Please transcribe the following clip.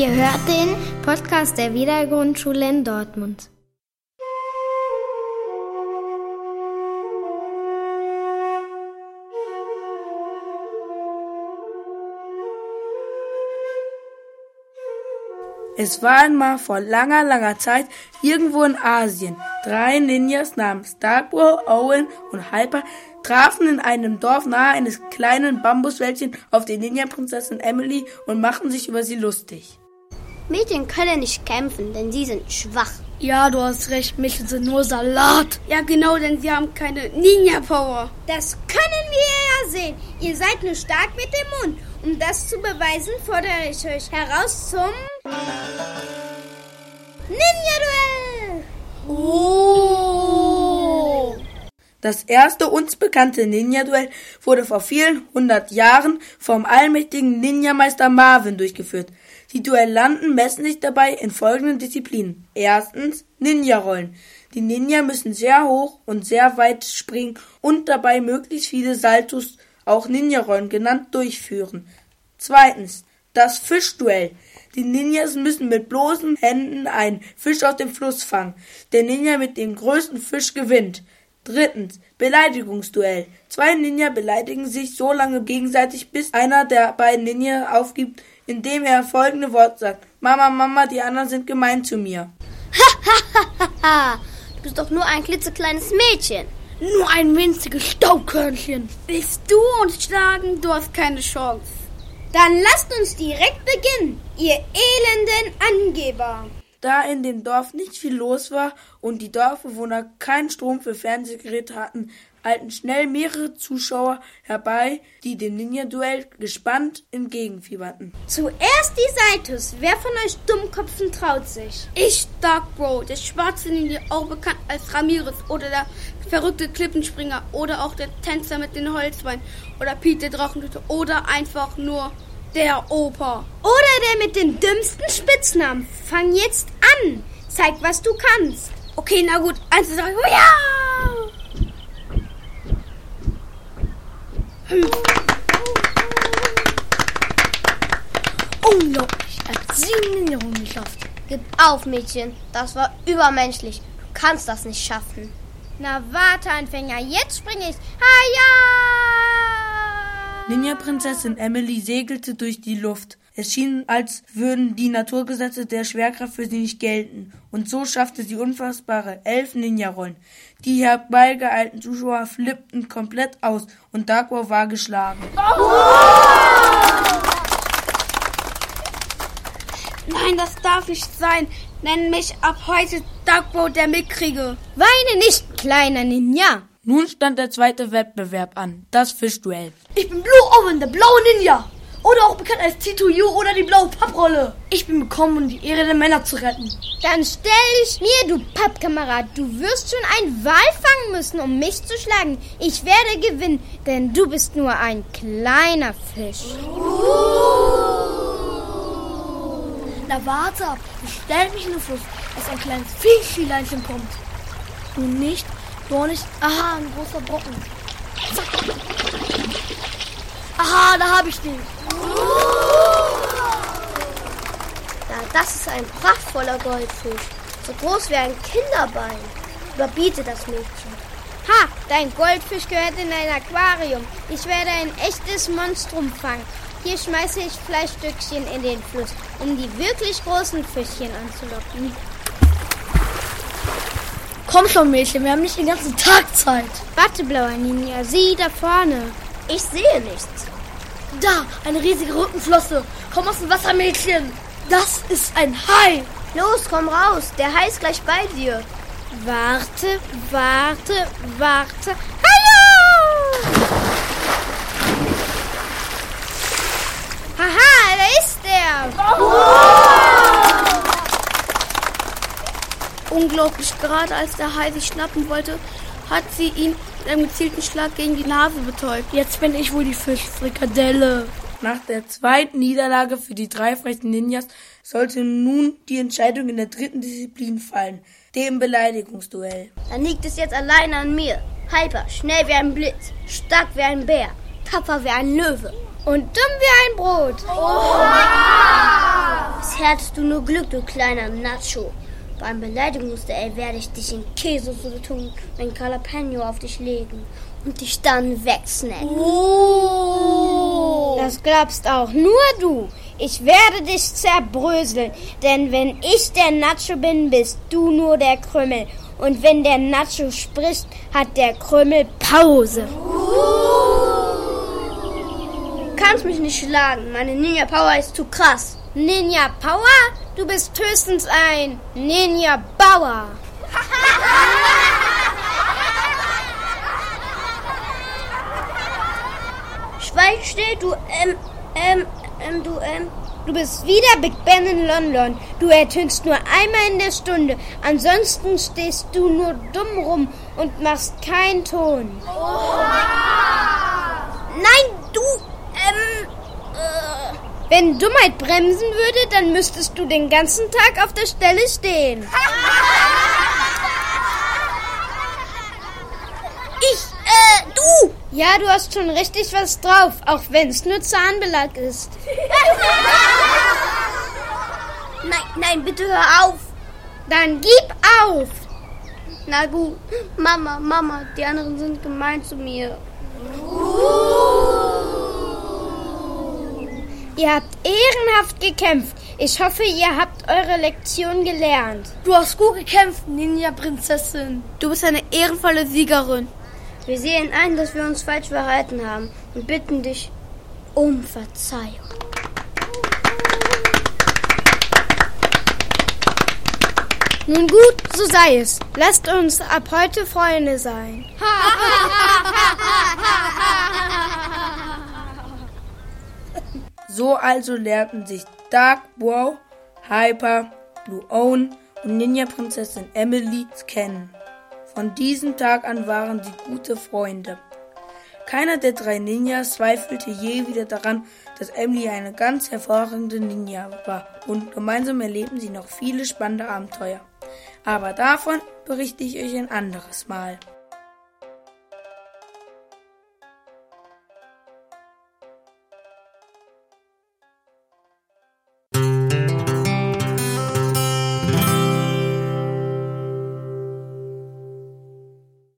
Ihr hört den Podcast der Wiedergrundschule in Dortmund. Es war einmal vor langer, langer Zeit irgendwo in Asien. Drei Ninjas namens Darkbro, Owen und Hyper trafen in einem Dorf nahe eines kleinen Bambuswäldchen auf die Ninja-Prinzessin Emily und machten sich über sie lustig. Mädchen können nicht kämpfen, denn sie sind schwach. Ja, du hast recht, Mädchen sind nur Salat. Ja, genau, denn sie haben keine Ninja-Power. Das können wir ja sehen. Ihr seid nur stark mit dem Mund. Um das zu beweisen, fordere ich euch heraus zum Ninja-Duell. Oh! Das erste uns bekannte Ninja-Duell wurde vor vielen hundert Jahren vom allmächtigen Ninja-Meister Marvin durchgeführt. Die Duellanten messen sich dabei in folgenden Disziplinen. Erstens Ninja-Rollen. Die Ninja müssen sehr hoch und sehr weit springen und dabei möglichst viele Saltos, auch Ninja-Rollen genannt, durchführen. Zweitens das Fischduell. Die Ninjas müssen mit bloßen Händen einen Fisch aus dem Fluss fangen. Der Ninja mit dem größten Fisch gewinnt. Drittens Beleidigungsduell. Zwei Ninja beleidigen sich so lange gegenseitig, bis einer der beiden Ninja aufgibt, indem er folgende Worte sagt. Mama, Mama, die anderen sind gemein zu mir. Du bist doch nur ein klitzekleines Mädchen. Nur ein winziges Staubkörnchen. Willst du uns schlagen? Du hast keine Chance. Dann lasst uns direkt beginnen, ihr elenden Angeber. Da in dem Dorf nicht viel los war und die Dorfbewohner keinen Strom für Fernsehgeräte hatten, eilten schnell mehrere Zuschauer herbei, die dem Ninja-Duell gespannt entgegenfieberten. Zuerst die Seitus. Wer von euch Dummkopfen traut sich? Ich, Dark Bro, der schwarze Ninja, auch bekannt als Ramirez oder der verrückte Klippenspringer oder auch der Tänzer mit den Holzbeinen oder Pete der Drachentöter oder einfach nur der Opa. Oder der mit den dümmsten Spitznamen. Fang jetzt an. Zeig, was du kannst. Okay, na gut. Eins, zwei, drei. Oh ja! Unglaublich. Er hat sieben Ninja-Runden geschafft. Gib auf, Mädchen. Das war übermenschlich. Du kannst das nicht schaffen. Na warte, Anfänger. Jetzt springe ich. Haja! Ninja-Prinzessin Emily segelte durch die Luft. Es schien, als würden die Naturgesetze der Schwerkraft für sie nicht gelten. Und so schaffte sie unfassbare elf Ninja-Rollen. Die herbeigeeilten Zuschauer flippten komplett aus und Darkwa war geschlagen. Nein, das darf nicht sein. Nenn mich ab heute Darkbro der Mitkriege. Weine nicht, kleiner Ninja. Nun stand der zweite Wettbewerb an, das Fischduell. Ich bin Blue Owen, der blaue Ninja. Oder auch bekannt als Tito Yu oder die blaue Papprolle. Ich bin gekommen, um die Ehre der Männer zu retten. Dann stell dich mir, du Pappkamerad. Du wirst schon einen Wal fangen müssen, um mich zu schlagen. Ich werde gewinnen, denn du bist nur ein kleiner Fisch. Na warte ab, ich stell mich in den Fluss, dass ein kleines Fischleinchen kommt. Du nicht, du nicht. Aha, ein großer Brocken. Zack. Aha, da hab ich den. Na, das ist ein prachtvoller Goldfisch. So groß wie ein Kinderbein. Überbiete das Mädchen. Ha, dein Goldfisch gehört in ein Aquarium. Ich werde ein echtes Monstrum fangen. Hier schmeiße ich Fleischstückchen in den Fluss, um die wirklich großen Fischchen anzulocken. Komm schon, Mädchen, wir haben nicht den ganzen Tag Zeit. Warte, blauer Ninja, sieh da vorne. Ich sehe nichts. Da, eine riesige Rückenflosse. Komm aus dem Wasser, Mädchen. Das ist ein Hai. Los, komm raus. Der Hai ist gleich bei dir. Warte, warte, warte. Hallo! Haha, da ist er. Unglaublich, gerade als der Hai sich schnappen wollte, hat sie ihn mit einem gezielten Schlag gegen die Nase betäubt. Jetzt bin ich wohl die Fischfrikadelle. Nach der zweiten Niederlage für die drei frechen Ninjas sollte nun die Entscheidung in der dritten Disziplin fallen, dem Beleidigungsduell. Dann liegt es jetzt alleine an mir. Hyper, schnell wie ein Blitz, stark wie ein Bär, tapfer wie ein Löwe. Und dumm wie ein Brot. Was hättest du nur Glück, du kleiner Nacho. Beim Beleidigungsduell werde ich dich in Käsesoße tun und ein Jalapeno auf dich legen und dich dann wegsnacken. Das glaubst auch nur du. Ich werde dich zerbröseln, denn wenn ich der Nacho bin, bist du nur der Krümmel. Und wenn der Nacho spricht, hat der Krümmel Pause. Du kannst mich nicht schlagen. Meine Ninja Power ist zu krass. Ninja Power? Du bist höchstens ein Ninja Bauer. Schweig still, du, ähm, ähm, ähm, du, ähm. Du bist wieder Big Ben in London. Du ertönst nur einmal in der Stunde. Ansonsten stehst du nur dumm rum und machst keinen Ton. Nein, du. Wenn Dummheit bremsen würde, dann müsstest du den ganzen Tag auf der Stelle stehen. Ich, äh, du! Ja, du hast schon richtig was drauf, auch wenn es nur Zahnbelag ist. Nein, nein, bitte hör auf! Dann gib auf! Na gut, Mama, Mama, die anderen sind gemein zu mir. Ihr habt ehrenhaft gekämpft. Ich hoffe, ihr habt eure Lektion gelernt. Du hast gut gekämpft, Ninja-Prinzessin. Du bist eine ehrenvolle Siegerin. Wir sehen ein, dass wir uns falsch verhalten haben und bitten dich um Verzeihung. Nun gut, so sei es. Lasst uns ab heute Freunde sein. So also lernten sich Dark Wow, Hyper, Blue Owen und Ninja-Prinzessin Emily kennen. Von diesem Tag an waren sie gute Freunde. Keiner der drei Ninjas zweifelte je wieder daran, dass Emily eine ganz hervorragende Ninja war und gemeinsam erlebten sie noch viele spannende Abenteuer. Aber davon berichte ich euch ein anderes Mal.